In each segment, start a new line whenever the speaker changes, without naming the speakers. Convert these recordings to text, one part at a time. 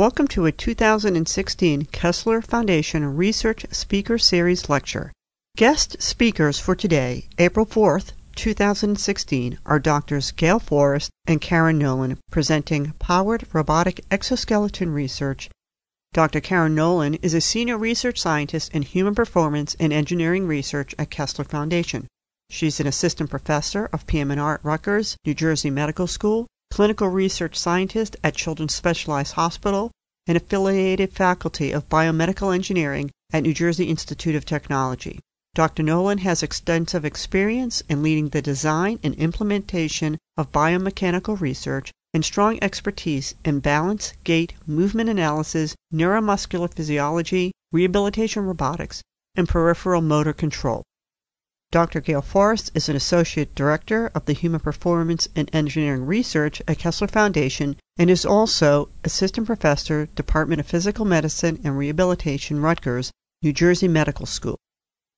Welcome to a 2016 Kessler Foundation Research Speaker Series lecture. Guest speakers for today, April 4th, 2016, are Drs. Gail Forrest and Karen Nolan presenting Powered Robotic Exoskeleton Research. Dr. Karen Nolan is a senior research scientist in human performance and engineering research at Kessler Foundation. She's an assistant professor of PM&R at Rutgers, New Jersey Medical School, clinical research scientist at Children's Specialized Hospital, and affiliated faculty of biomedical engineering at New Jersey Institute of Technology. Dr. Nolan has extensive experience in leading the design and implementation of biomechanical research and strong expertise in balance, gait, movement analysis, neuromuscular physiology, rehabilitation robotics, and peripheral motor control. Dr. Gail Forrest is an Associate Director of the Human Performance and Engineering Research at Kessler Foundation and is also Assistant Professor, Department of Physical Medicine and Rehabilitation, Rutgers, New Jersey Medical School.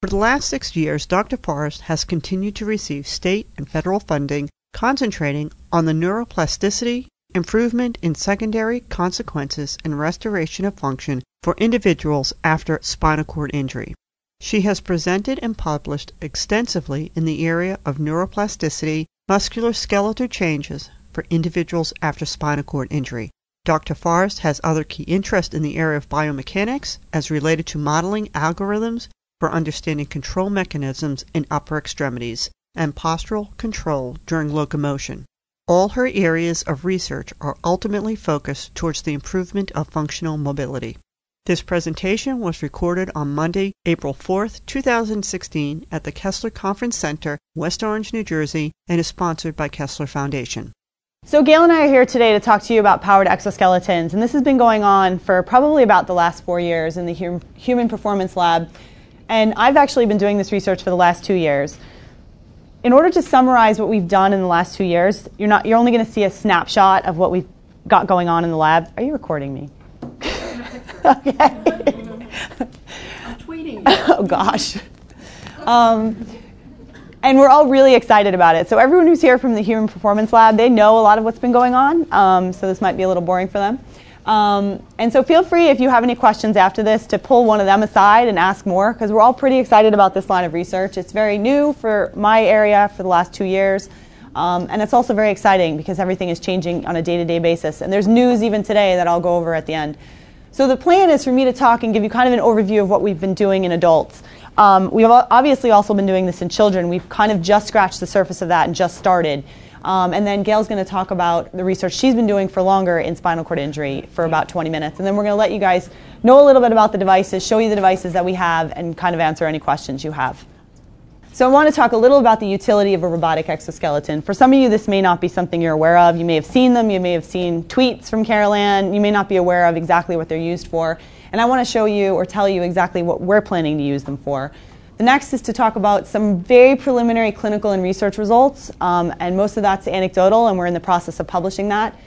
For the last six years, Dr. Forrest has continued to receive state and federal funding concentrating on the neuroplasticity, improvement in secondary consequences, and restoration of function for individuals after spinal cord injury. She has presented and published extensively in the area of neuroplasticity, musculoskeletal changes for individuals after spinal cord injury. Dr. Forrest has other key interests in the area of biomechanics as related to modeling algorithms for understanding control mechanisms in upper extremities and postural control during locomotion. All her areas of research are ultimately focused towards the improvement of functional mobility. This presentation was recorded on Monday, April 4th, 2016 at the Kessler Conference Center, West Orange, New Jersey, and is sponsored by Kessler Foundation.
So Gail and I are here today to talk to you about powered exoskeletons, and this has been going on for probably about the last four years in the hum- Human Performance Lab, and I've actually been doing this research for the last two years. In order to summarize what we've done in the last two years, you're not you're only going to see a snapshot of what we've got going on in the lab. Are you recording me?
Okay. I'm tweeting.
oh gosh. Um, and we're all really excited about it. So everyone who's here from the Human Performance Lab, they know a lot of what's been going on. Um, so this might be a little boring for them. Um, and so feel free, if you have any questions after this, to pull one of them aside and ask more, because we're all pretty excited about this line of research. It's very new for my area for the last two years. Um, and it's also very exciting because everything is changing on a day to day basis. And there's news even today that I'll go over at the end. So the plan is for me to talk and give you kind of an overview of what we've been doing in adults. Um, we've obviously also been doing this in children. We've kind of just scratched the surface of that and just started. Um, and then Gail's going to talk about the research she's been doing for longer in spinal cord injury for about 20 minutes. And then we're going to let you guys know a little bit about the devices, show you the devices that we have, and kind of answer any questions you have. So I want to talk a little about the utility of a robotic exoskeleton. For some of you, this may not be something you're aware of. You may have seen them. You may have seen tweets from Carol Ann. You may not be aware of exactly what they're used for. And I want to show you or tell you exactly what we're planning to use them for. The next is to talk about some very preliminary clinical and research results. Um, and most of that's anecdotal, and we're in the process of publishing that.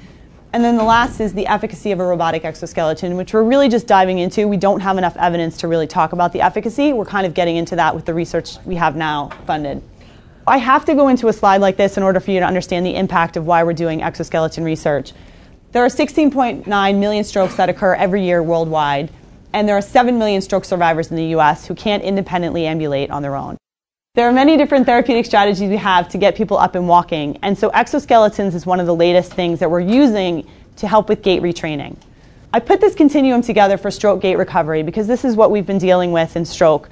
And then the last is the efficacy of a robotic exoskeleton, which we're really just diving into. We don't have enough evidence to really talk about the efficacy. We're kind of getting into that with the research we have now funded. I have to go into a slide like this in order for you to understand the impact of why we're doing exoskeleton research. There are 16.9 million strokes that occur every year worldwide, and there are 7 million stroke survivors in the US who can't independently ambulate on their own. There are many different therapeutic strategies we have to get people up and walking, and so exoskeletons is one of the latest things that we're using to help with gait retraining. I put this continuum together for stroke gait recovery because this is what we've been dealing with in stroke.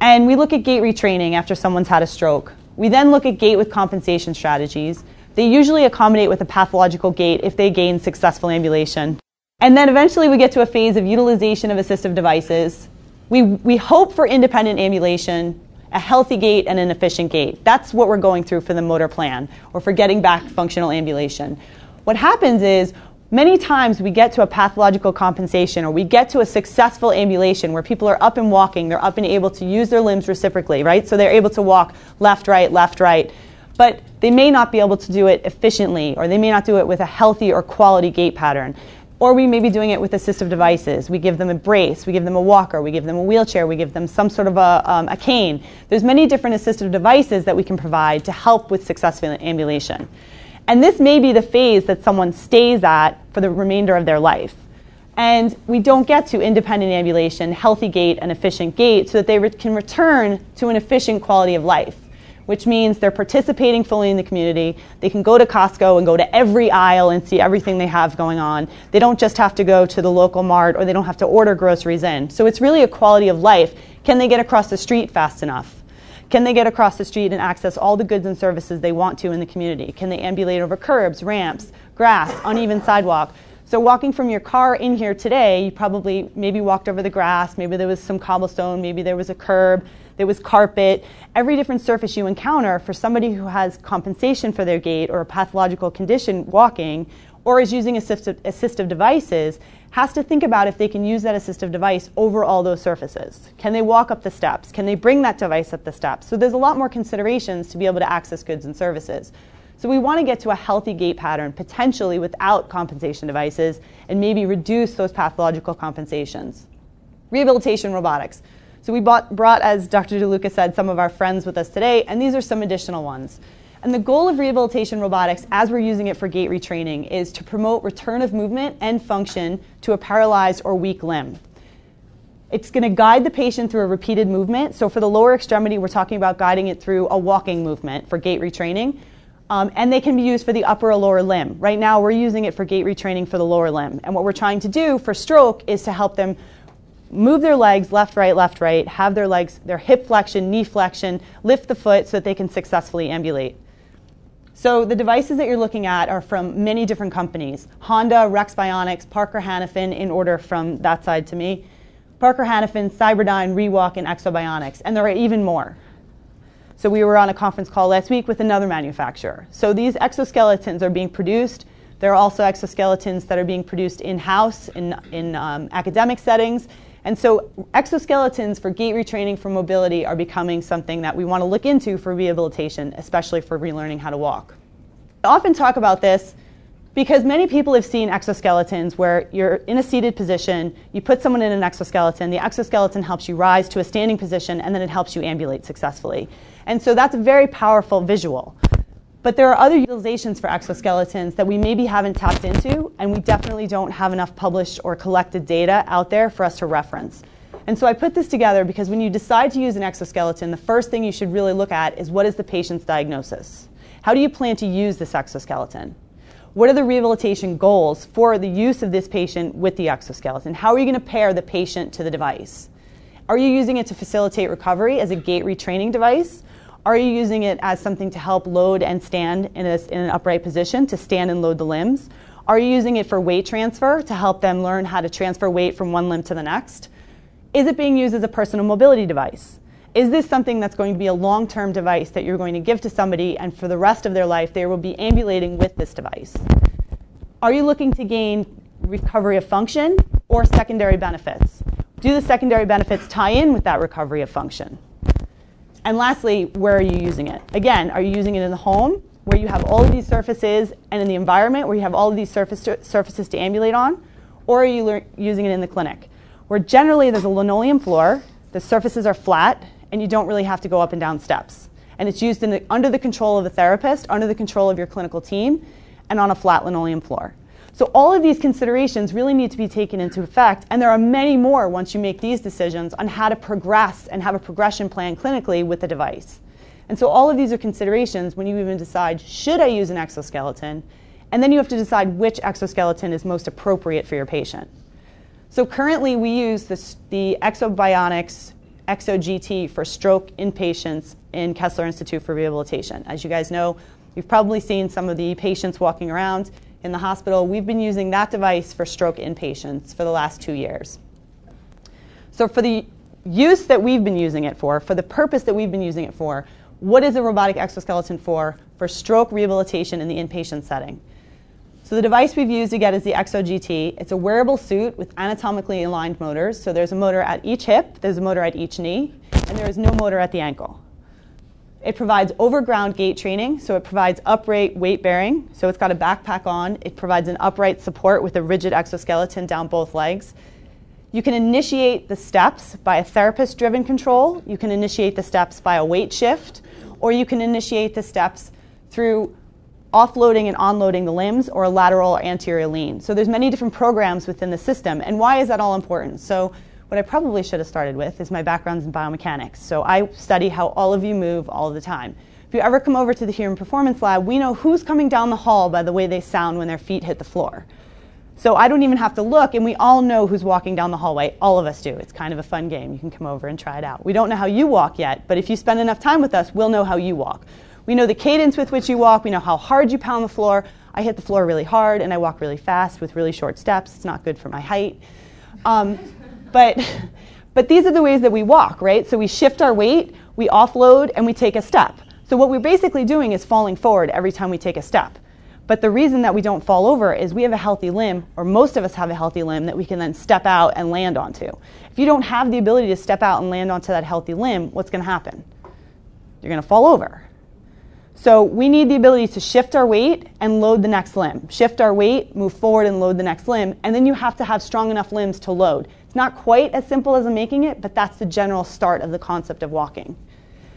And we look at gait retraining after someone's had a stroke. We then look at gait with compensation strategies. They usually accommodate with a pathological gait if they gain successful ambulation. And then eventually we get to a phase of utilization of assistive devices. We, we hope for independent ambulation, a healthy gait and an efficient gait. That's what we're going through for the motor plan or for getting back functional ambulation. What happens is many times we get to a pathological compensation or we get to a successful ambulation where people are up and walking, they're up and able to use their limbs reciprocally, right? So they're able to walk left, right, left, right. But they may not be able to do it efficiently or they may not do it with a healthy or quality gait pattern. Or we may be doing it with assistive devices. We give them a brace, we give them a walker, we give them a wheelchair, we give them some sort of a, um, a cane. There's many different assistive devices that we can provide to help with successful ambulation. And this may be the phase that someone stays at for the remainder of their life. And we don't get to independent ambulation, healthy gait, and efficient gait so that they re- can return to an efficient quality of life, which means they're participating fully in the community. They can go to Costco and go to every aisle and see everything they have going on. They don't just have to go to the local mart or they don't have to order groceries in. So it's really a quality of life. Can they get across the street fast enough? Can they get across the street and access all the goods and services they want to in the community? Can they ambulate over curbs, ramps, grass, uneven sidewalk? So walking from your car in here today, you probably maybe walked over the grass, maybe there was some cobblestone, maybe there was a curb, there was carpet. Every different surface you encounter for somebody who has compensation for their gait or a pathological condition walking or is using assistive, assistive devices has to think about if they can use that assistive device over all those surfaces. Can they walk up the steps? Can they bring that device up the steps? So there's a lot more considerations to be able to access goods and services. So we want to get to a healthy gait pattern, potentially without compensation devices, and maybe reduce those pathological compensations. Rehabilitation robotics. So we bought, brought, as Dr. DeLuca said, some of our friends with us today, and these are some additional ones. And the goal of rehabilitation robotics, as we're using it for gait retraining, is to promote return of movement and function to a paralyzed or weak limb. It's going to guide the patient through a repeated movement. So for the lower extremity, we're talking about guiding it through a walking movement for gait retraining. Um, and they can be used for the upper or lower limb. Right now, we're using it for gait retraining for the lower limb. And what we're trying to do for stroke is to help them move their legs left, right, left, right, have their legs, their hip flexion, knee flexion, lift the foot so that they can successfully ambulate. So the devices that you're looking at are from many different companies Honda, Rex Bionics, Parker Hannifin, in order from that side to me. Parker Hannifin, Cyberdyne, Rewalk, and Ekso Bionics. And there are even more. So we were on a conference call last week with another manufacturer. So these exoskeletons are being produced. There are also exoskeletons that are being produced in house in, in um, academic settings. And so exoskeletons for gait retraining for mobility are becoming something that we want to look into for rehabilitation, especially for relearning how to walk. I often talk about this because many people have seen exoskeletons where you're in a seated position, you put someone in an exoskeleton, the exoskeleton helps you rise to a standing position, and then it helps you ambulate successfully. And so that's a very powerful visual. But there are other utilizations for exoskeletons that we maybe haven't tapped into, and we definitely don't have enough published or collected data out there for us to reference. And so I put this together because when you decide to use an exoskeleton, the first thing you should really look at is what is the patient's diagnosis? How do you plan to use this exoskeleton? What are the rehabilitation goals for the use of this patient with the exoskeleton? How are you going to pair the patient to the device? Are you using it to facilitate recovery as a gait retraining device? Are you using it as something to help load and stand in, a, in an upright position to stand and load the limbs? Are you using it for weight transfer to help them learn how to transfer weight from one limb to the next? Is it being used as a personal mobility device? Is this something that's going to be a long term device that you're going to give to somebody and for the rest of their life they will be ambulating with this device? Are you looking to gain recovery of function or secondary benefits? Do the secondary benefits tie in with that recovery of function? And lastly, where are you using it? Again, are you using it in the home where you have all of these surfaces and in the environment where you have all of these surface to, surfaces to ambulate on? Or are you using it in the clinic where generally there's a linoleum floor, the surfaces are flat, and you don't really have to go up and down steps? And it's used the, under the control of the therapist, under the control of your clinical team, and on a flat linoleum floor. So all of these considerations really need to be taken into effect, and there are many more once you make these decisions on how to progress and have a progression plan clinically with the device. And so all of these are considerations when you even decide, should I use an exoskeleton? And then you have to decide which exoskeleton is most appropriate for your patient. So currently we use this, the Ekso Bionics ExoGT for stroke inpatients in Kessler Institute for Rehabilitation. As you guys know, you've probably seen some of the patients walking around in the hospital, we've been using that device for stroke inpatients for the last two years. So, for the use that we've been using it for, for the purpose that we've been using it for, what is a robotic exoskeleton for? For stroke rehabilitation in the inpatient setting. So the device we've used get is the Ekso GT. It's a wearable suit with anatomically aligned motors. So there's a motor at each hip, there's a motor at each knee, and there is no motor at the ankle. It provides overground gait training, so it provides upright weight bearing. So it's got a backpack on. It provides an upright support with a rigid exoskeleton down both legs. You can initiate the steps by a therapist driven control. You can initiate the steps by a weight shift, or you can initiate the steps through offloading and onloading the limbs or a lateral or anterior lean. So there's many different programs within the system. And why is that all important? So what I probably should have started with is my background in biomechanics. So I study how all of you move all the time. If you ever come over to the Human Performance Lab, we know who's coming down the hall by the way they sound when their feet hit the floor. So I don't even have to look, and we all know who's walking down the hallway. All of us do. It's kind of a fun game. You can come over and try it out. We don't know how you walk yet, but if you spend enough time with us, we'll know how you walk. We know the cadence with which you walk. We know how hard you pound the floor. I hit the floor really hard, and I walk really fast with really short steps. It's not good for my height. Um, but, but these are the ways that we walk, right? So we shift our weight, we offload, and we take a step. So what we're basically doing is falling forward every time we take a step. But the reason that we don't fall over is we have a healthy limb, or most of us have a healthy limb that we can then step out and land onto. If you don't have the ability to step out and land onto that healthy limb, what's going to happen? You're going to fall over. So we need the ability to shift our weight and load the next limb. Shift our weight, move forward and load the next limb, and then you have to have strong enough limbs to load. It's not quite as simple as I'm making it, but that's the general start of the concept of walking.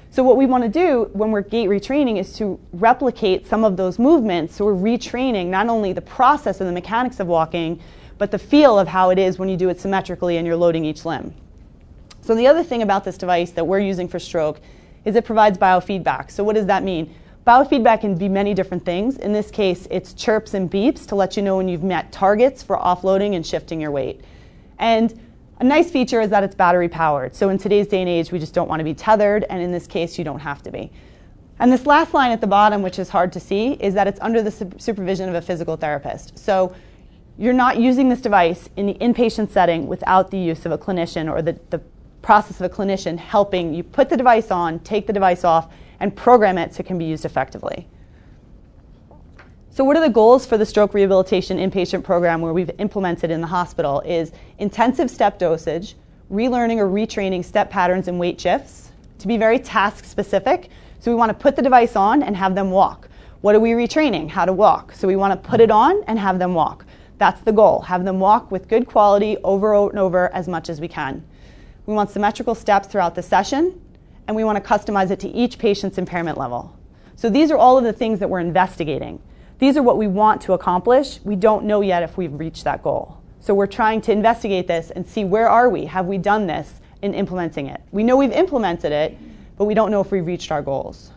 So what we want to do when we're gait retraining is to replicate some of those movements. So we're retraining not only the process and the mechanics of walking, but the feel of how it is when you do it symmetrically and you're loading each limb. So the other thing about this device that we're using for stroke is it provides biofeedback. So what does that mean? Biofeedback can be many different things. In this case, it's chirps and beeps to let you know when you've met targets for offloading and shifting your weight. And a nice feature is that it's battery powered. So in today's day and age, we just don't want to be tethered, and in this case, you don't have to be. And this last line at the bottom, which is hard to see, is that it's under the supervision of a physical therapist. So you're not using this device in the inpatient setting without the use of a clinician or the, the process of a clinician helping you put the device on, take the device off, and program it so it can be used effectively. So what are the goals for the stroke rehabilitation inpatient program where we've implemented in the hospital is intensive step dosage, relearning or retraining step patterns and weight shifts to be very task specific. So we want to put the device on and have them walk. What are we retraining? How to walk. So we want to put it on and have them walk. That's the goal. Have them walk with good quality over and over as much as we can. We want symmetrical steps throughout the session, and we want to customize it to each patient's impairment level. So these are all of the things that we're investigating. These are what we want to accomplish. We don't know yet if we've reached that goal. So we're trying to investigate this and see where are we? Have we done this in implementing it? We know we've implemented it, but we don't know if we've reached our goals.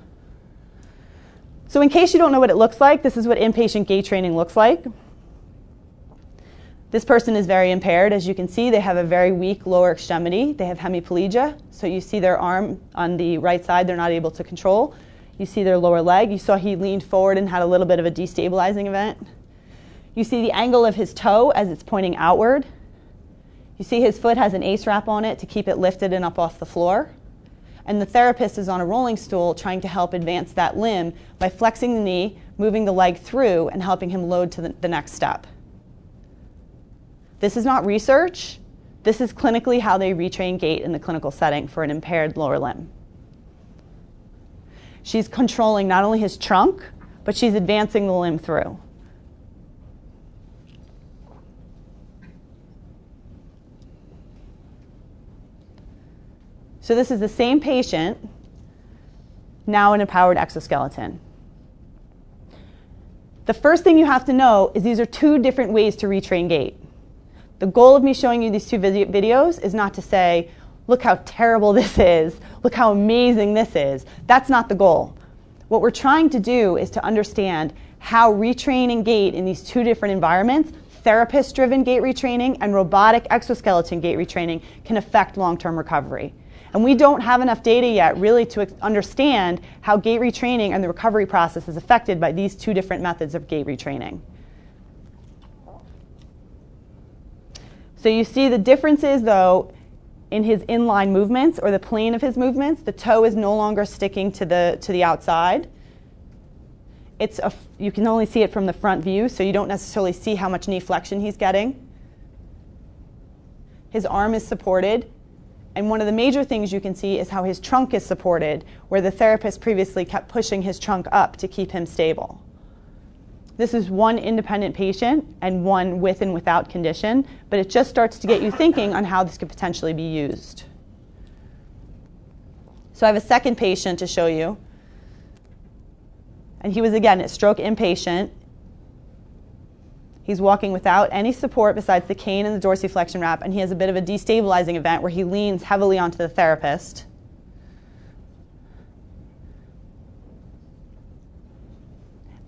So in case you don't know what it looks like, this is what inpatient gait training looks like. This person is very impaired. As you can see, they have a very weak lower extremity. They have hemiplegia. So you see their arm on the right side, they're not able to control. You see their lower leg. You saw he leaned forward and had a little bit of a destabilizing event. You see the angle of his toe as it's pointing outward. You see his foot has an ACE wrap on it to keep it lifted and up off the floor. And the therapist is on a rolling stool trying to help advance that limb by flexing the knee, moving the leg through, and helping him load to the, the next step. This is not research. This is clinically how they retrain gait in the clinical setting for an impaired lower limb. She's controlling not only his trunk, but she's advancing the limb through. So this is the same patient, now in a powered exoskeleton. The first thing you have to know is these are two different ways to retrain gait. The goal of me showing you these two videos is not to say, look how terrible this is, look how amazing this is. That's not the goal. What we're trying to do is to understand how retraining gait in these two different environments, therapist driven gait retraining and robotic exoskeleton gait retraining, can affect long term recovery. And we don't have enough data yet really to understand how gait retraining and the recovery process is affected by these two different methods of gait retraining. So you see the differences though in his inline movements or the plane of his movements. The toe is no longer sticking to the, to the outside. It's a, you can only see it from the front view, so you don't necessarily see how much knee flexion he's getting. His arm is supported. And one of the major things you can see is how his trunk is supported, where the therapist previously kept pushing his trunk up to keep him stable. This is one independent patient and one with and without condition, but it just starts to get you thinking on how this could potentially be used. So I have a second patient to show you. And he was, again, a stroke inpatient. He's walking without any support besides the cane and the dorsiflexion wrap, and he has a bit of a destabilizing event where he leans heavily onto the therapist.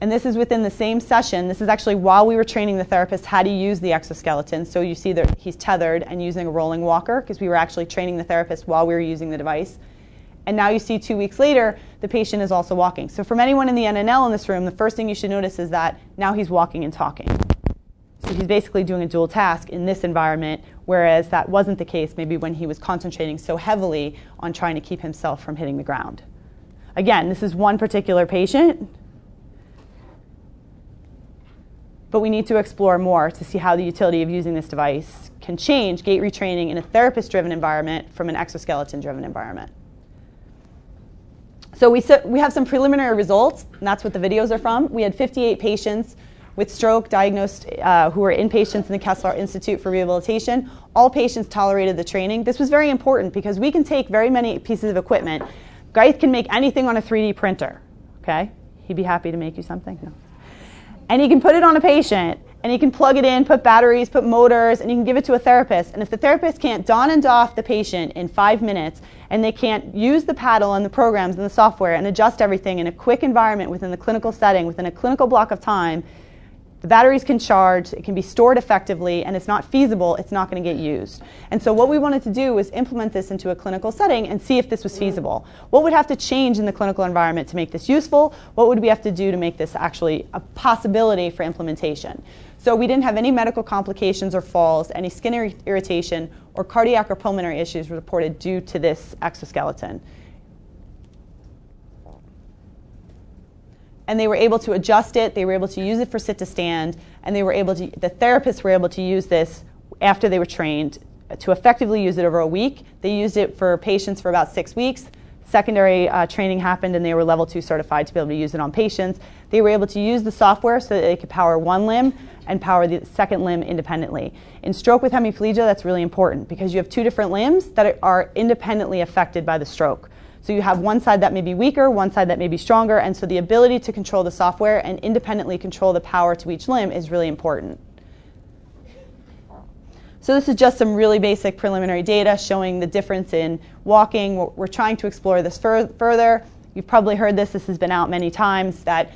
And this is within the same session. This is actually while we were training the therapist how to use the exoskeleton. So you see that he's tethered and using a rolling walker because we were actually training the therapist while we were using the device. And now you see two weeks later, the patient is also walking. So from anyone in the NNL in this room, the first thing you should notice is that now he's walking and talking. So he's basically doing a dual task in this environment, whereas that wasn't the case maybe when he was concentrating so heavily on trying to keep himself from hitting the ground. Again, this is one particular patient but we need to explore more to see how the utility of using this device can change gait retraining in a therapist driven environment from an exoskeleton driven environment. So we, we have some preliminary results, and that's what the videos are from. We had 58 patients with stroke diagnosed uh, who were inpatients in the Kessler Institute for Rehabilitation. All patients tolerated the training. This was very important because we can take very many pieces of equipment. Geith can make anything on a 3D printer, okay? He'd be happy to make you something. No and you can put it on a patient and you can plug it in, put batteries, put motors, and you can give it to a therapist. And if the therapist can't don and doff the patient in five minutes and they can't use the paddle and the programs and the software and adjust everything in a quick environment within the clinical setting, within a clinical block of time, the batteries can charge, it can be stored effectively, and it's not feasible, it's not going to get used. And so, what we wanted to do was implement this into a clinical setting and see if this was feasible. What would have to change in the clinical environment to make this useful? What would we have to do to make this actually a possibility for implementation? So, we didn't have any medical complications or falls, any skin irritation, or cardiac or pulmonary issues reported due to this exoskeleton. And they were able to adjust it. They were able to use it for sit to stand, and they were able to. The therapists were able to use this after they were trained to effectively use it over a week. They used it for patients for about six weeks. Secondary uh, training happened, and they were level two certified to be able to use it on patients. They were able to use the software so that they could power one limb and power the second limb independently. In stroke with hemiplegia, that's really important because you have two different limbs that are independently affected by the stroke. So you have one side that may be weaker, one side that may be stronger, and so the ability to control the software and independently control the power to each limb is really important. So this is just some really basic preliminary data showing the difference in walking. We're trying to explore this further. You've probably heard this, this has been out many times, that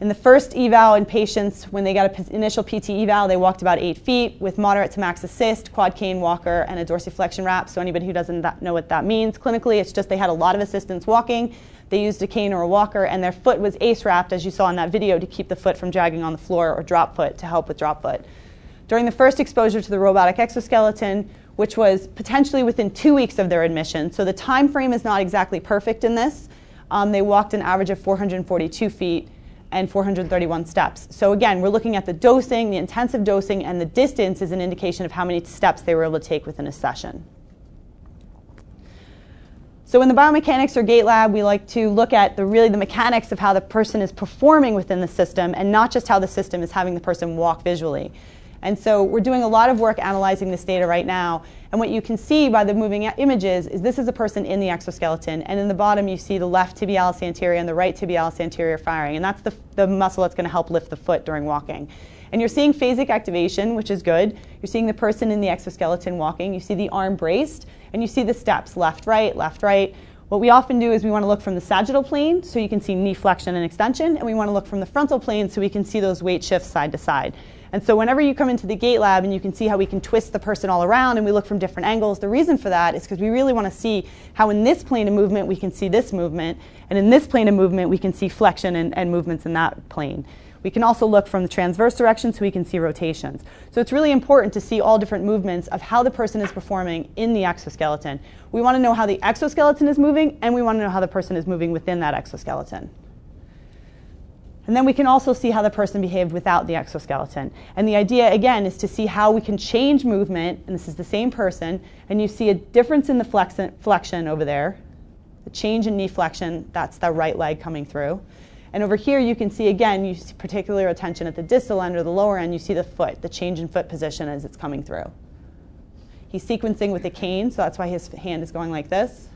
in the first eval in patients, when they got an initial PT eval, they walked about eight feet with moderate to max assist, quad cane walker, and a dorsiflexion wrap. So anybody who doesn't know what that means clinically, it's just they had a lot of assistance walking. They used a cane or a walker, and their foot was ace wrapped, as you saw in that video, to keep the foot from dragging on the floor or drop foot to help with drop foot. During the first exposure to the robotic exoskeleton, which was potentially within two weeks of their admission, so the time frame is not exactly perfect in this. Um, they walked an average of 442 feet and 431 steps. So again, we're looking at the dosing, the intensive dosing, and the distance is an indication of how many steps they were able to take within a session. So in the biomechanics or gait lab, we like to look at the really the mechanics of how the person is performing within the system and not just how the system is having the person walk visually. And so we're doing a lot of work analyzing this data right now. And what you can see by the moving images is this is a person in the exoskeleton. And in the bottom, you see the left tibialis anterior and the right tibialis anterior firing. And that's the, the muscle that's going to help lift the foot during walking. And you're seeing phasic activation, which is good. You're seeing the person in the exoskeleton walking. You see the arm braced, and you see the steps left, right, left, right. What we often do is we want to look from the sagittal plane so you can see knee flexion and extension, and we want to look from the frontal plane so we can see those weight shifts side to side. And so whenever you come into the gait lab and you can see how we can twist the person all around and we look from different angles, the reason for that is because we really want to see how in this plane of movement we can see this movement, and in this plane of movement we can see flexion and, and movements in that plane. We can also look from the transverse direction so we can see rotations. So it's really important to see all different movements of how the person is performing in the exoskeleton. We want to know how the exoskeleton is moving, and we want to know how the person is moving within that exoskeleton. And then we can also see how the person behaved without the exoskeleton. And the idea, again, is to see how we can change movement, and this is the same person, and you see a difference in the flexion over there, the change in knee flexion, that's the right leg coming through. And over here, you can see again, you see particular attention at the distal end or the lower end, you see the foot, the change in foot position as it's coming through. He's sequencing with a cane, so that's why his hand is going like this.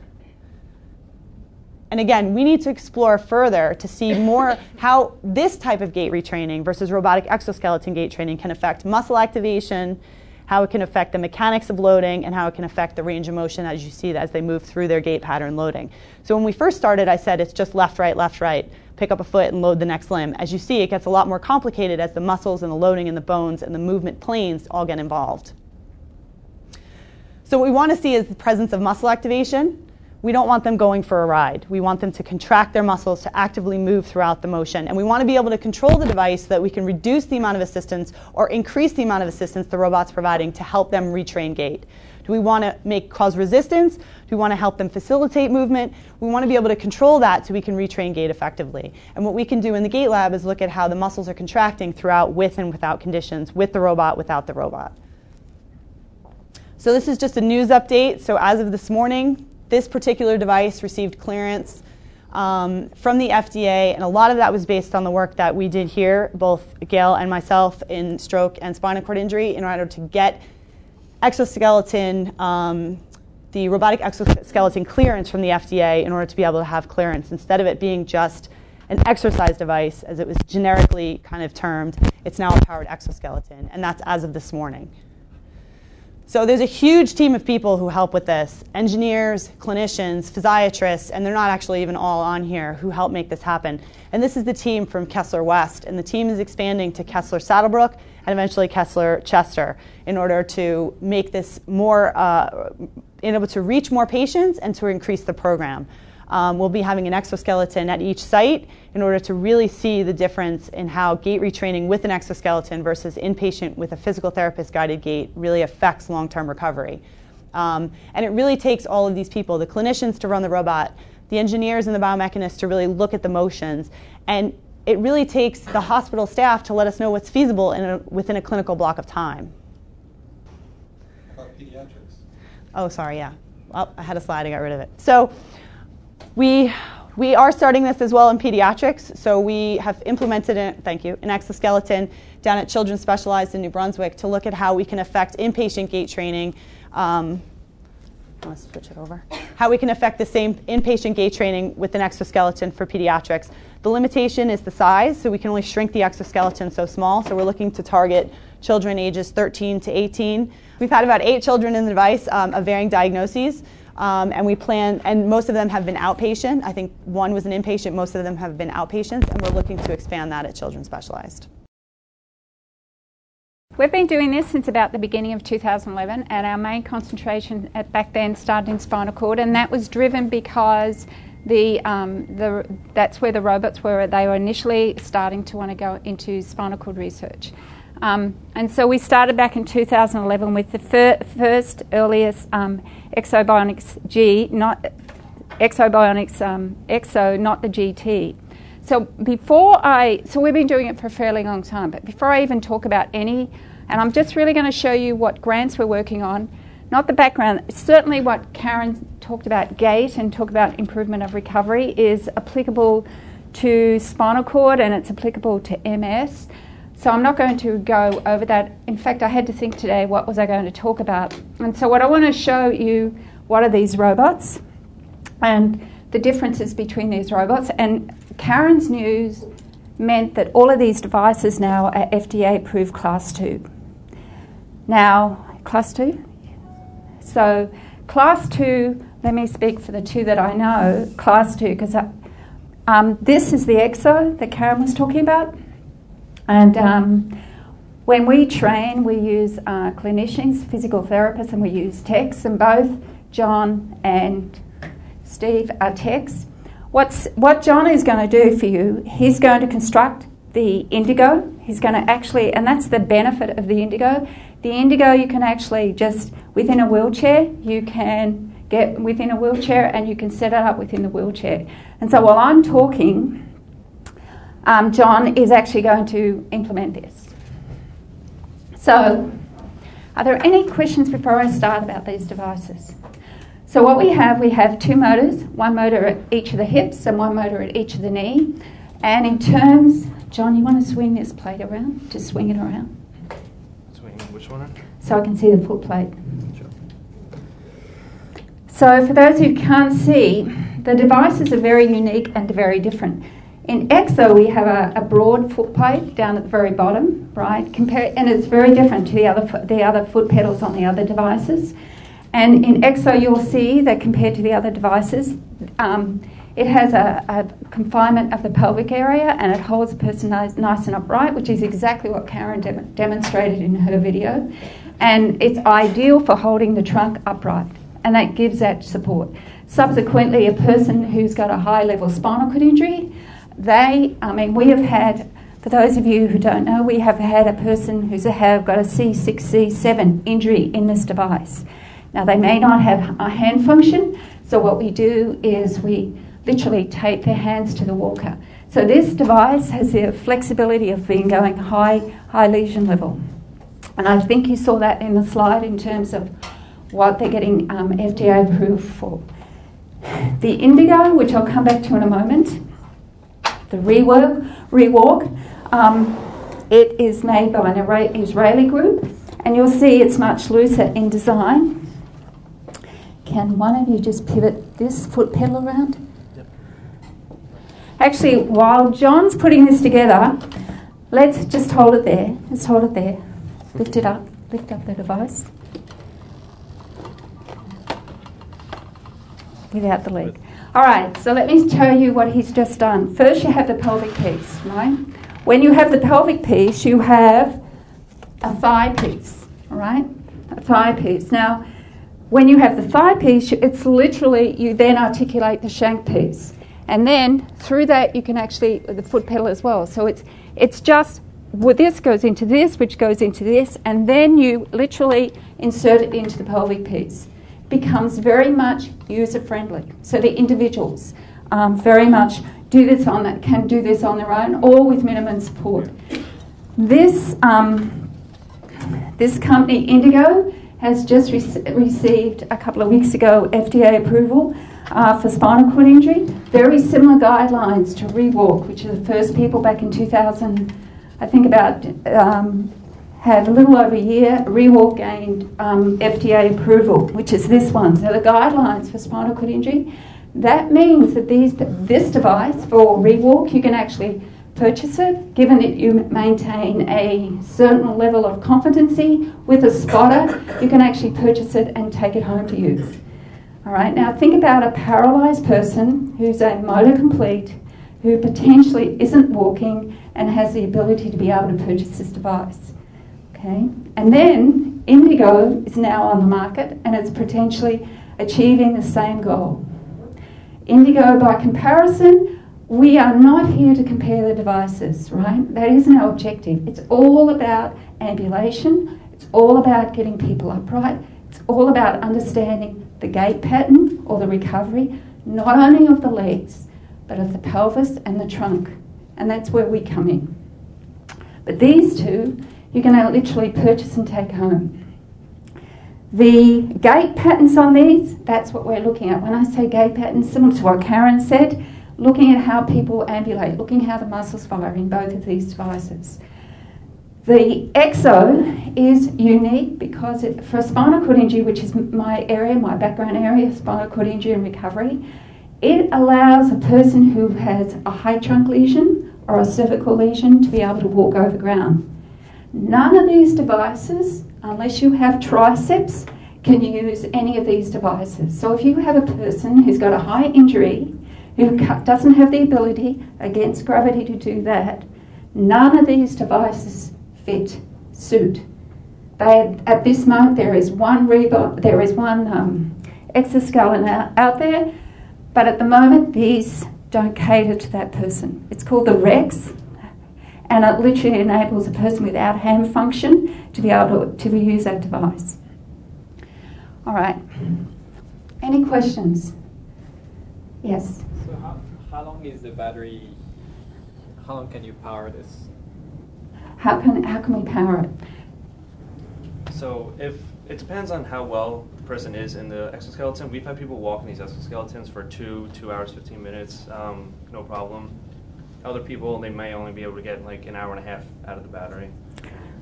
And again, we need to explore further to see more how this type of gait retraining versus robotic exoskeleton gait training can affect muscle activation, how it can affect the mechanics of loading, and how it can affect the range of motion as you see as they move through their gait pattern loading. So when we first started, I said it's just left, right, left, right. Pick up a foot and load the next limb. As you see, it gets a lot more complicated as the muscles and the loading and the bones and the movement planes all get involved. So what we want to see is the presence of muscle activation. We don't want them going for a ride. We want them to contract their muscles to actively move throughout the motion. And we want to be able to control the device so that we can reduce the amount of assistance or increase the amount of assistance the robot's providing to help them retrain gait. Do we want to make cause resistance? Do we want to help them facilitate movement? We want to be able to control that so we can retrain gait effectively. And what we can do in the gait lab is look at how the muscles are contracting throughout with and without conditions, with the robot, without the robot. So this is just a news update. So as of this morning, this particular device received clearance um, from the FDA, and a lot of that was based on the work that we did here, both Gail and myself, in stroke and spinal cord injury, in order to get exoskeleton, um, the robotic exoskeleton clearance from the FDA in order to be able to have clearance instead of it being just an exercise device, as it was generically kind of termed. It's now a powered exoskeleton, and that's as of this morning. So there's a huge team of people who help with this engineers, clinicians, physiatrists, and they're not actually even all on here who help make this happen. And this is the team from Kessler West, and the team is expanding to Kessler Saddle Brook and eventually Kessler Chester in order to make this more, uh, able to reach more patients and to increase the program. Um, we'll be having an exoskeleton at each site in order to really see the difference in how gait retraining with an exoskeleton versus inpatient with a physical therapist guided gait really affects long term recovery. Um, and it really takes all of these people the clinicians to run the robot, the engineers and the biomechanists to really look at the motions. And it really takes the hospital staff to let us know what's feasible a, within a clinical block of time.
About pediatrics.
Oh, sorry, yeah. Well, I had a slide, I got rid of it. So, we, we are starting this as well in pediatrics. So we have implemented, it, thank you, an exoskeleton down at Children's Specialized in New Brunswick to look at how we can affect inpatient gait training. Um, let's switch it over. How we can affect the same inpatient gait training with an exoskeleton for pediatrics. The limitation is the size, so we can only shrink the exoskeleton so small. So we're looking to target children ages 13 to 18. We've had about eight children in the device um, of varying diagnoses. Um, and we plan, and most of them have been outpatient. I think one was an inpatient, most of them have been outpatients, and we're looking to expand that at Children's Specialized.
We've been doing this since about the beginning of 2011, and our main concentration at back then started in spinal cord, and that was driven because the, um, the that's where the robots were. They were initially starting to want to go into spinal cord research. Um, and so we started back in 2011 with the fir- first earliest um, Ekso Bionics G, not Ekso Bionics um, Ekso, not the GT. So before I, so we've been doing it for a fairly long time, but before I even talk about any, and I'm just really going to show you what grants we're working on, not the background, certainly what Karen talked about gait and talk about improvement of recovery is applicable to spinal cord and it's applicable to MS. So I'm not going to go over that. In fact, I had to think today what was I going to talk about. And so what I want to show you what are these robots and the differences between these robots. And Karen's news meant that all of these devices now are FDA approved class 2. Now, class 2? So, class 2, let me speak for the two that I know, class 2, because um, this is the Ekso that Karen was talking about. And um, when we train, we use uh, clinicians, physical therapists, and we use techs, and both John and Steve are techs. What's, what John is going to do for you, he's going to construct the Indego. He's going to actually, and that's the benefit of the Indego. The Indego, you can actually just, within a wheelchair, you can get within a wheelchair and you can set it up within the wheelchair. And so while I'm talking, um, John is actually going to implement this. So, are there any questions before I start about these devices? So what we have, we have two motors, one motor at each of the hips and one motor at each of the knee. And in terms, John, you want to swing this plate around? Just swing it around.
Swing which one?
So I can see the foot plate. So for those who can't see, the devices are very unique and very different. In Ekso, we have a, a broad foot plate down at the very bottom, right? Compare, and it's very different to the other, the other foot pedals on the other devices. And in Ekso, you'll see that compared to the other devices, um, it has a, a, confinement of the pelvic area and it holds the person nice, nice and upright, which is exactly what Karen dem- demonstrated in her video. And it's ideal for holding the trunk upright, and that gives that support. Subsequently, a person who's got a high level spinal cord injury, they, I mean, we have had, for those of you who don't know, we have had a person who's a, have got a C6, C7 injury in this device. Now, they may not have a hand function, so what we do is we literally tape their hands to the walker. So this device has the flexibility of being going high, high lesion level. And I think you saw that in the slide in terms of what they're getting um, FDA approved for. The Indego, which I'll come back to in a moment, the rework, rewalk, um, it is made by an Israeli group, and you'll see it's much looser in design. Can one of you just pivot this foot pedal around? Yep. Actually, while John's putting this together, let's just hold it there. Let's hold it there. Lift it up. Lift up the device. Without the leg. All right, so let me show you what he's just done. First, you have the pelvic piece, right? When you have the pelvic piece, you have a thigh piece, all right? A thigh piece. Now, when you have the thigh piece, it's literally, you then articulate the shank piece. And then through that, you can actually, the foot pedal as well. So it's, it's just well, this goes into this, which goes into this, and then you literally insert it into the pelvic piece. Becomes very much user friendly. So the individuals um, very much do this on that can do this on their own or with minimum support. This um, this company Indego has just re- received a couple of weeks ago FDA approval uh, for spinal cord injury. Very similar guidelines to Rewalk, which are the first people back in 2000. I think about um, had a little over a year, Rewalk gained um, FDA approval, which is this one. So the guidelines for spinal cord injury. That means that these this device for Rewalk, you can actually purchase it, given that you maintain a certain level of competency with a spotter, you can actually purchase it and take it home to use. All right, now think about a paralyzed person who's a motor complete, who potentially isn't walking and has the ability to be able to purchase this device. Okay? And then Indego is now on the market and it's potentially achieving the same goal. Indego, by comparison, we are not here to compare the devices, right? That isn't our objective. It's all about ambulation, it's all about getting people upright, it's all about understanding the gait pattern or the recovery, not only of the legs, but of the pelvis and the trunk and that's where we come in. But these two, you're going to literally purchase and take home. The gait patterns on these, that's what we're looking at. When I say gait patterns, similar to what Karen said, looking at how people ambulate, looking how the muscles fire in both of these devices. The Ekso is unique because it, for spinal cord injury, which is my area, my background area, spinal cord injury and recovery, it allows a person who has a high trunk lesion or a cervical lesion to be able to walk over ground. None of these devices, unless you have triceps, can use any of these devices. So if you have a person who's got a high injury, who doesn't have the ability against gravity to do that, none of these devices fit, suit. They, at this moment, there is one Reebok, there is one um, exoskeleton out, out there but at the moment, these don't cater to that person. It's called the Rex, and it literally enables a person without hand function to be able to, to use that device. All right. Any questions? Yes.
So how, how long is the battery? How long can you power this?
How can how can we power it?
So if it depends on how well the person is in the exoskeleton. We've had people walk in these exoskeletons for two, two hours, 15 minutes, um, no problem. Other people, they may only be able to get like an hour and a half out of the battery.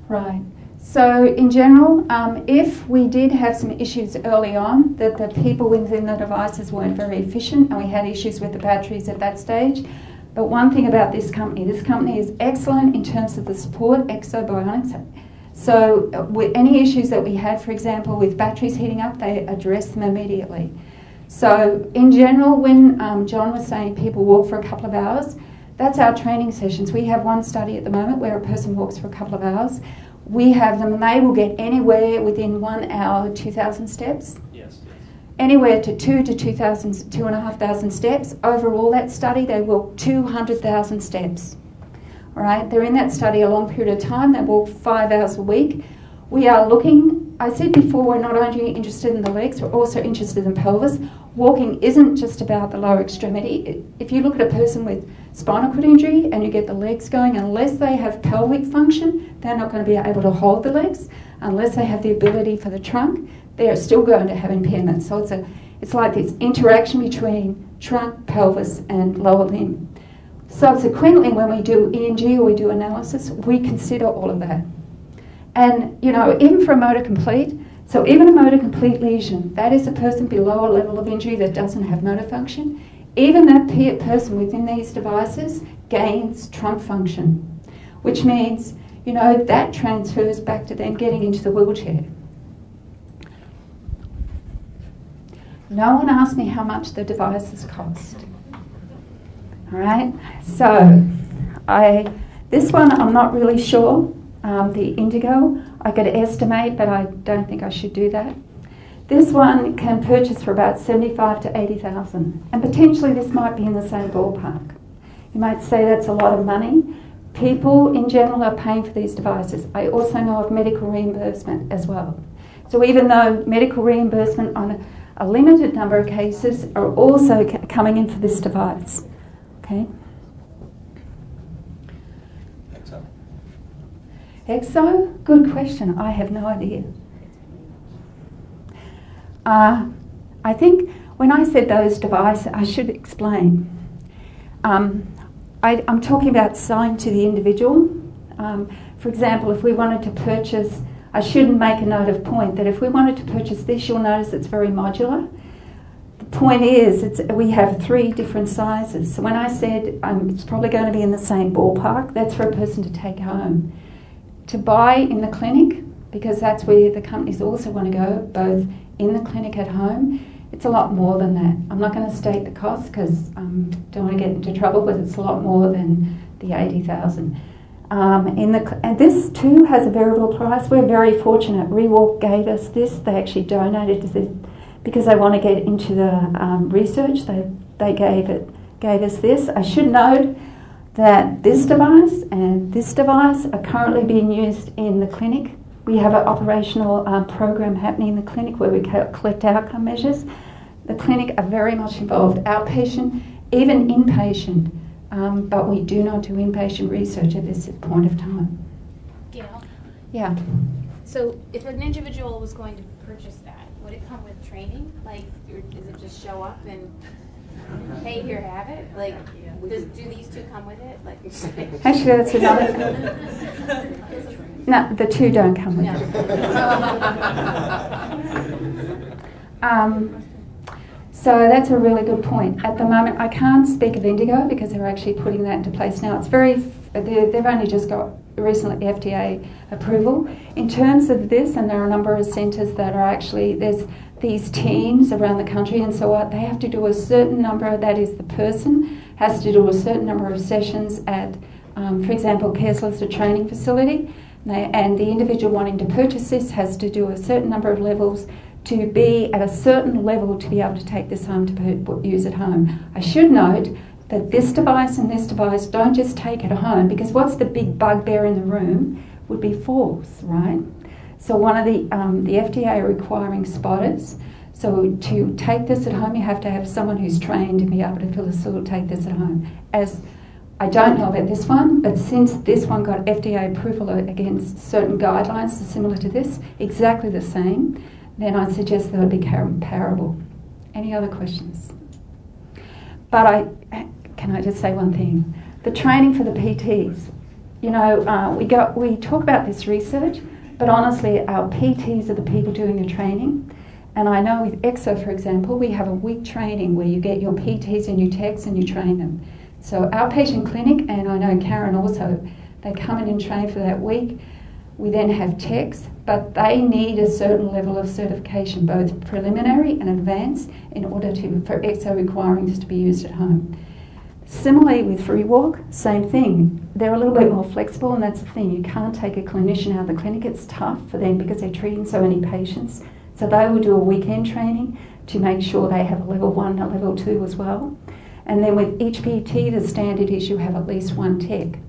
Right. So, in general, um, if we did have some issues early on, that the people within the devices weren't very efficient and we had issues with the batteries at that stage. But one thing about this company, this company is excellent in terms of the support, Ekso Bionics. So, uh, with any issues that we had, for example, with batteries heating up, they address them immediately. So, in general, when um, John was saying people walk for a couple of hours, that's our training sessions. We have one study at the moment where a person walks for a couple of hours we have them and they will get anywhere within one hour 2,000 steps.
Yes.
Anywhere to two to 2,000, two and a half thousand steps. Overall, that study, they walk 200,000 steps. All right, they're in that study a long period of time. They walk five hours a week. We are looking, I said before, we're not only interested in the legs, we're also interested in pelvis. Walking isn't just about the lower extremity. If you look at a person with spinal cord injury and you get the legs going, unless they have pelvic function, they're not going to be able to hold the legs. Unless they have the ability for the trunk, they are still going to have impairment. So it's a it's like this interaction between trunk, pelvis, and lower limb. Subsequently, when we do EMG or we do analysis, we consider all of that. And you know, even for a motor complete, so even a motor complete lesion, that is a person below a level of injury that doesn't have motor function even that person within these devices gains trunk function, which means, you know, that transfers back to them getting into the wheelchair. No one asked me how much the devices cost. All right, so I this one I'm not really sure. Um, the Indego I could estimate, but I don't think I should do that. This one can purchase for about 75 to 80,000 and potentially this might be in the same ballpark. You might say that's a lot of money. People in general are paying for these devices. I also know of medical reimbursement as well. So even though medical reimbursement on a, limited number of cases are also coming in for this device. Okay?
Ekso?
Ekso? Good question. I have no idea. Uh, I think when I said those devices, I should explain. Um, I, am talking about selling to the individual. Um, for example, if we wanted to purchase, I shouldn't make a note of point that if we wanted to purchase this, you'll notice it's very modular. The point is, we have three different sizes. So when I said um, it's probably going to be in the same ballpark, that's for a person to take home. To buy in the clinic, because that's where the companies also want to go, both in the clinic at home, it's a lot more than that. I'm not going to state the cost because I um, don't want to get into trouble, but it's a lot more than the 80,000. Um, in the and this too has a variable price. We're very fortunate. Rewalk gave us this. They actually donated this because they want to get into the um, research. They they gave it gave us this. I should note that this device and this device are currently being used in the clinic we have an operational um, program happening in the clinic where we collect outcome measures. The clinic are very much involved, outpatient, even inpatient, um, but we do not do inpatient research at this point of time.
Gail,
Yeah.
so if an individual was going to purchase that, would it come with training? Like, does it just show up and, hey, here, have it? Like, does, do these two come with it? Like,
Actually, that's another. No, the two don't come with it. um, so that's a really good point. At the moment, I can't speak of Indego because they're actually putting that into place now. It's very, they've only just got recently FDA approval. In terms of this, and there are a number of centres that are actually, there's these teams around the country, and so what, they have to do a certain number, that is, the person has to do a certain number of sessions at, um, for example, Kessler's a training facility and the individual wanting to purchase this has to do a certain number of levels to be at a certain level to be able to take this home to use at home. I should note that this device and this device don't just take it home because what's the big bugbear in the room would be falls, right? So one of the um, the FDA requiring spotters. So to take this at home, you have to have someone who's trained to be able to facilitate this at home. As I don't know about this one, but since this one got FDA approval against certain guidelines similar to this, exactly the same, then I'd suggest that would be comparable. Any other questions? But I can I just say one thing? The training for the PTs. You know, uh, we go we talk about this research, But honestly, our PTs are the people doing the training. And I know with Ekso, for example, we have a week training where you get your PTs and your techs and you train them. So outpatient clinic, and I know Karen also, they come in and train for that week. We then have techs, but they need a certain level of certification, both preliminary and advanced, in order to for Ekso requiring to be used at home. Similarly with Rewalk, same thing. They're a little bit more flexible, and that's the thing. You can't take a clinician out of the clinic. It's tough for them because they're treating so many patients. So they will do a weekend training to make sure they have a level one, a level two as well. And then with each PT, the standard is you have at least one tech.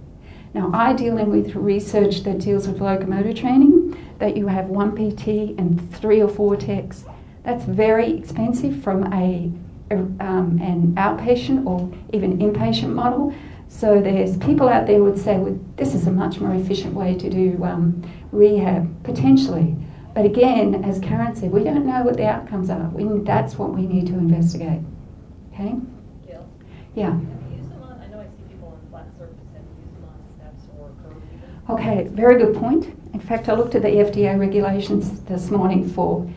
Now, I deal in with research that deals with locomotor training, that you have one PT and three or four techs. That's very expensive from a, um, an outpatient or even inpatient model. So there's people out there would say, well, this is a much more efficient way to do um, rehab, potentially. But again, as Karen said, we don't know what the outcomes are. We, that's what we need to investigate. Okay?
Jill?
Yeah. Okay, very good point. In fact, I looked at the FDA regulations this morning for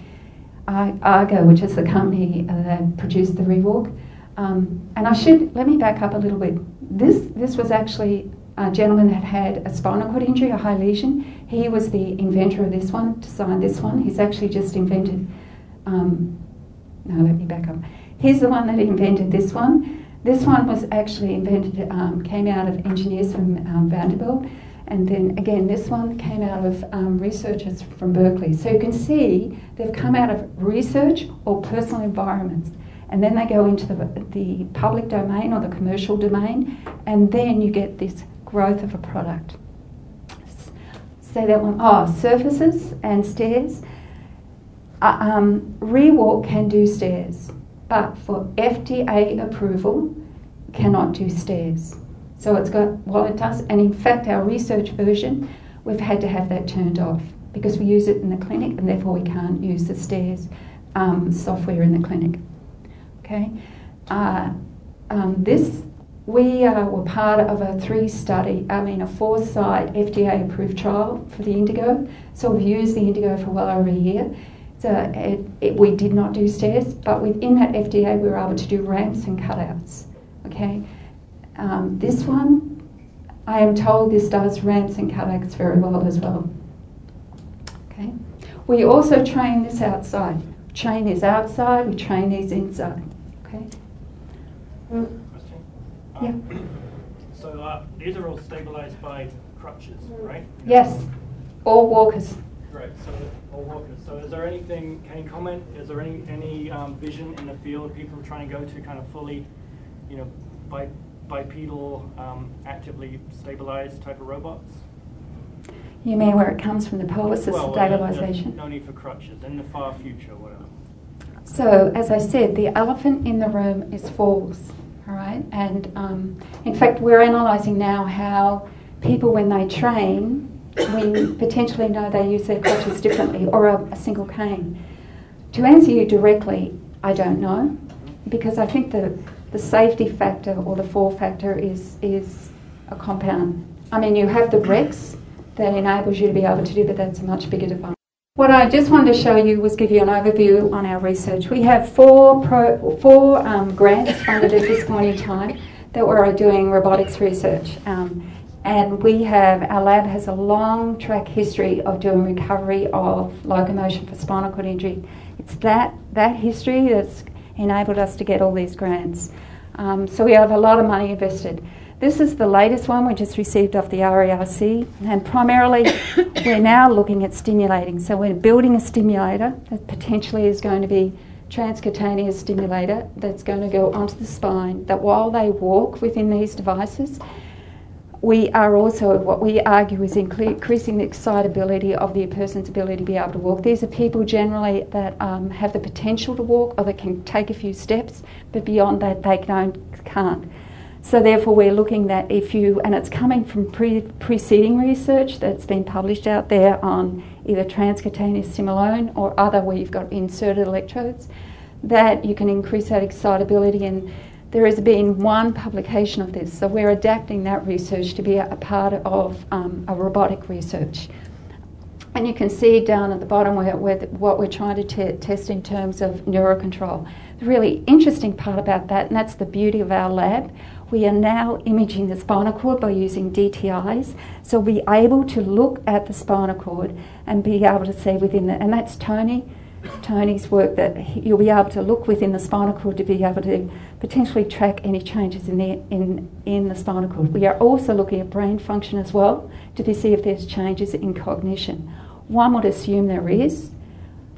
Argo, which is the company that produced the Rewalk. Um, and I should let me back up a little bit. This this was actually a gentleman that had a spinal cord injury, a high lesion. He was the inventor of this one, designed this one. He's actually just invented. Um, no, let me back up. He's the one that invented this one. This one was actually invented, um, came out of engineers from um, Vanderbilt. And then again, this one came out of um, researchers from Berkeley. So you can see they've come out of research or personal environments. And then they go into the, the public domain or the commercial domain, and then you get this growth of a product. Say that one. Oh, surfaces and stairs. Uh, um, Rewalk can do stairs, but for FDA approval, cannot do stairs. So it's got while it does, and in fact, our research version, we've had to have that turned off because we use it in the clinic, and therefore we can't use the stairs um, software in the clinic. Okay, uh, um, this we uh, were part of a three study, I mean a four site FDA approved trial for the Indego. So we've used the Indego for well over a year. So it, it, we did not do stairs, but within that FDA we were able to do ramps and cutouts. Okay, um, this one, I am told this does ramps and cutouts very well as well. Okay, we also train this outside. Train this outside. We train these inside. Okay. Yeah.
So uh, these are all stabilized by crutches, right?
Yes, all walkers.
Great. So all walkers. So is there anything? Can you comment? Is there any any um, vision in the field people are trying to go to kind of fully, you know, bi- bipedal, um, actively stabilized type of robots?
You mean where it comes from the pelvis
well,
stabilization?
No, no need for crutches in the far future, whatever.
So, as I said, the elephant in the room is falls. All right, and um, in fact, we're analysing now how people, when they train, we potentially know they use their crutches differently or a, a single cane. To answer you directly, I don't know, because I think the the safety factor or the fall factor is is a compound. I mean, you have the Rex that enables you to be able to do, but that's a much bigger device. What I just wanted to show you was give you an overview on our research. We have four, pro, four um, grants funded at this point in time that we're doing robotics research. Um, and we have, our lab has a long track history of doing recovery of locomotion for spinal cord injury. It's that, that history that's enabled us to get all these grants. Um, so we have a lot of money invested. This is the latest one we just received off the RERC, and primarily we're now looking at stimulating. So we're building a stimulator that potentially is going to be transcutaneous stimulator that's going to go onto the spine. That while they walk within these devices, we are also what we argue is increasing the excitability of the person's ability to be able to walk. These are people generally that um, have the potential to walk or that can take a few steps, but beyond that they can't. So therefore, we're looking at if you, and it's coming from pre, preceding research that's been published out there on either transcutaneous simulone or other where you've got inserted electrodes, that you can increase that excitability. And there has been one publication of this, so we're adapting that research to be a, a part of um, a robotic research. And you can see down at the bottom where, where the, what we're trying to te- test in terms of neurocontrol. The really interesting part about that, and that's the beauty of our lab, we are now imaging the spinal cord by using DTIs. So we're able to look at the spinal cord and be able to see within the, and that's Tony. Tony's work that you'll be able to look within the spinal cord to be able to potentially track any changes in the, in, in the spinal cord. We are also looking at brain function as well to see if there's changes in cognition. One would assume there is.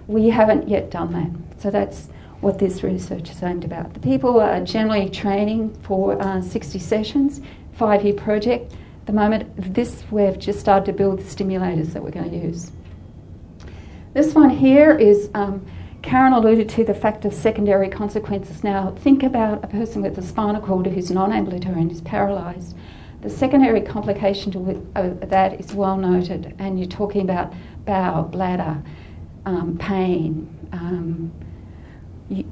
We haven't yet done that. So that's what this research is aimed about. The people are generally training for uh, 60 sessions, five year project. At the moment, this we've just started to build the stimulators that we're going to use. This one here is um, Karen alluded to the fact of secondary consequences. Now, think about a person with a spinal cord who's non ambulatory and is paralysed. The secondary complication to uh, that is well noted, and you're talking about bowel, bladder, um, pain, um,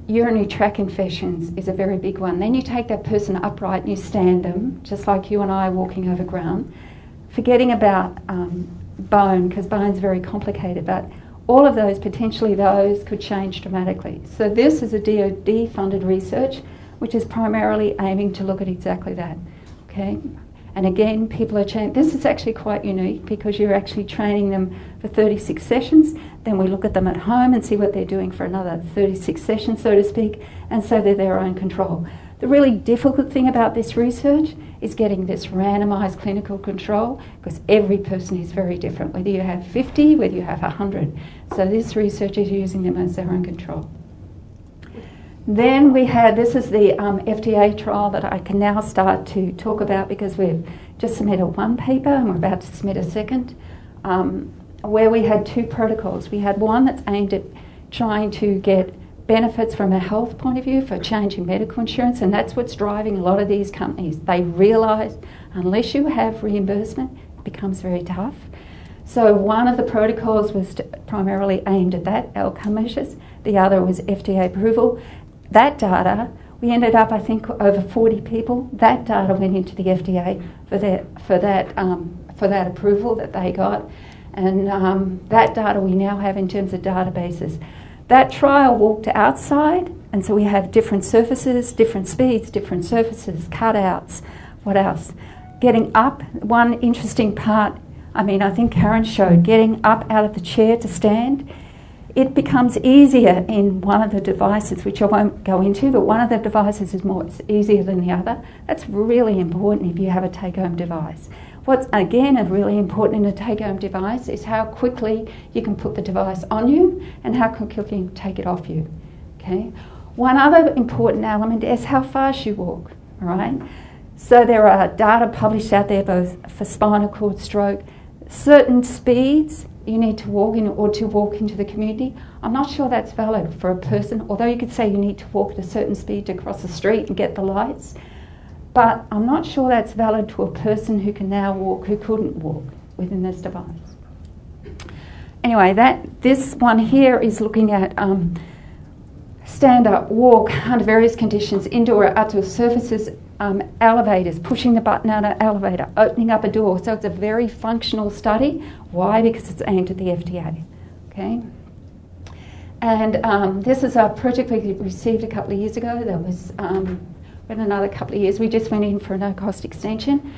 urinary tract infections is a very big one. Then you take that person upright and you stand them, just like you and I walking over ground, forgetting about um, bone, because bone's very complicated, but all of those, potentially those, could change dramatically. So this is a DoD funded research which is primarily aiming to look at exactly that. Okay? And again, people are training. This is actually quite unique because you're actually training them for 36 sessions. Then we look at them at home and see what they're doing for another 36 sessions, so to speak, and so they're their own control. The really difficult thing about this research is getting this randomized clinical control because every person is very different, whether you have 50, whether you have 100. So this research is using them as their own control. Then we had this is the um, FDA trial that I can now start to talk about because we've just submitted one paper and we're about to submit a second, um, where we had two protocols. We had one that's aimed at trying to get benefits from a health point of view for changing medical insurance, and that's what's driving a lot of these companies. They realise unless you have reimbursement, it becomes very tough. So one of the protocols was primarily aimed at that outcome measures. The other was FDA approval, that data, we ended up, I think, over 40 people. That data went into the FDA for that, for that, um, for that approval that they got. And um, that data we now have in terms of databases. That trial walked outside, and so we have different surfaces, different speeds, different surfaces, cutouts. What else? Getting up, one interesting part, I mean, I think Karen showed, getting up out of the chair to stand it becomes easier in one of the devices, which I won't go into, but one of the devices is more easier than the other. That's really important if you have a take home device. What's again a really important in a take home device is how quickly you can put the device on you and how quickly you can take it off you. Okay? One other important element is how fast you walk, all right? So there are data published out there both for spinal cord stroke, certain speeds you need to walk in or to walk into the community. I'm not sure that's valid for a person, although you could say you need to walk at a certain speed to cross the street and get the lights. But I'm not sure that's valid to a person who can now walk who couldn't walk within this device. Anyway, that this one here is looking at um, stand up, walk under various conditions, indoor or outdoor surfaces, um, elevators, pushing the button on an elevator, opening up a door. So it's a very functional study. Why? Because it's aimed at the FDA. Okay. And um, this is a project we received a couple of years ago. That was um, in another couple of years. We just went in for a no-cost extension.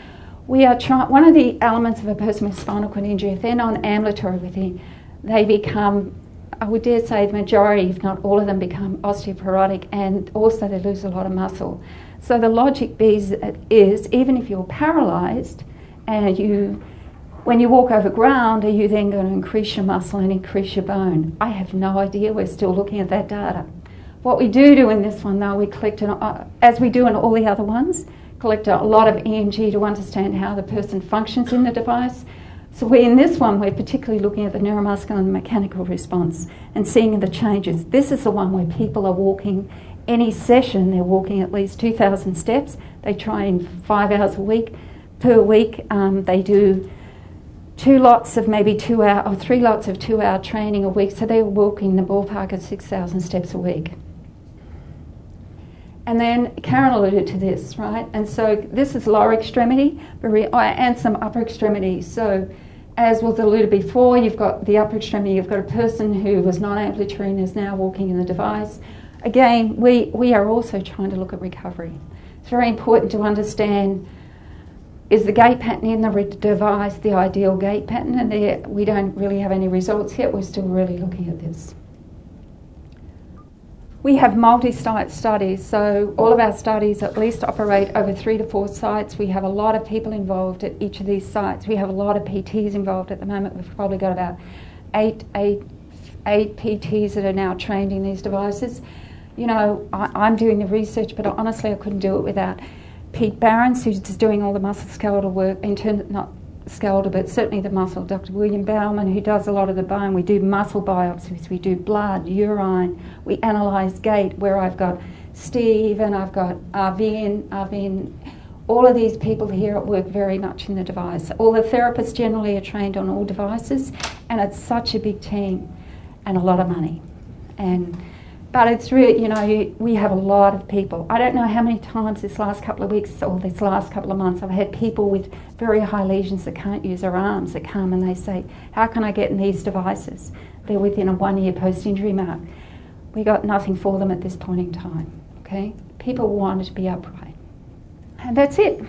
We are trying. One of the elements of a person with spinal cord injury, if they're non-ambulatory within, they become I would dare say the majority, if not all of them, become osteoporotic and also they lose a lot of muscle. So the logic is, is even if you're paralysed and you, when you walk over ground, are you then going to increase your muscle and increase your bone? I have no idea. We're still looking at that data. What we do do in this one, though, we collect, an, uh, as we do in all the other ones, collect a lot of EMG to understand how the person functions in the device so we, in this one, we're particularly looking at the neuromuscular and mechanical response and seeing the changes. This is the one where people are walking any session, they're walking at least 2,000 steps. They train five hours a week. Per week, um, they do two lots of maybe two hour or three lots of two hour training a week. So they're walking the ballpark of 6,000 steps a week. And then Karen alluded to this, right? And so this is lower extremity oh, and some upper extremity. So as was alluded before, you've got the upper extremity, you've got a person who was non ambulatory and is now walking in the device. Again, we, we are also trying to look at recovery. It's very important to understand is the gait pattern in the device the ideal gait pattern? And we don't really have any results yet. We're still really looking at this. We have multi-site studies, so all of our studies at least operate over three to four sites. We have a lot of people involved at each of these sites. We have a lot of PTs involved at the moment. We've probably got about eight, eight, eight PTs that are now trained in these devices. You know, I, am doing the research, but honestly, I couldn't do it without Pete Barons, who's doing all the muscle skeletal work in terms not skeletal, but certainly the muscle. Dr. William Bauman, who does a lot of the bone. We do muscle biopsies, we do blood, urine, we analyse gait, where I've got Steve and I've got Arvin, Arvin. All of these people here at work very much in the device. All the therapists generally are trained on all devices, and it's such a big team and a lot of money. And but it's really, you know, we have a lot of people. I don't know how many times this last couple of weeks or this last couple of months I've had people with very high lesions that can't use their arms that come and they say, How can I get in these devices? They're within a one year post injury mark. We got nothing for them at this point in time. Okay? People wanted to be upright. And that's it.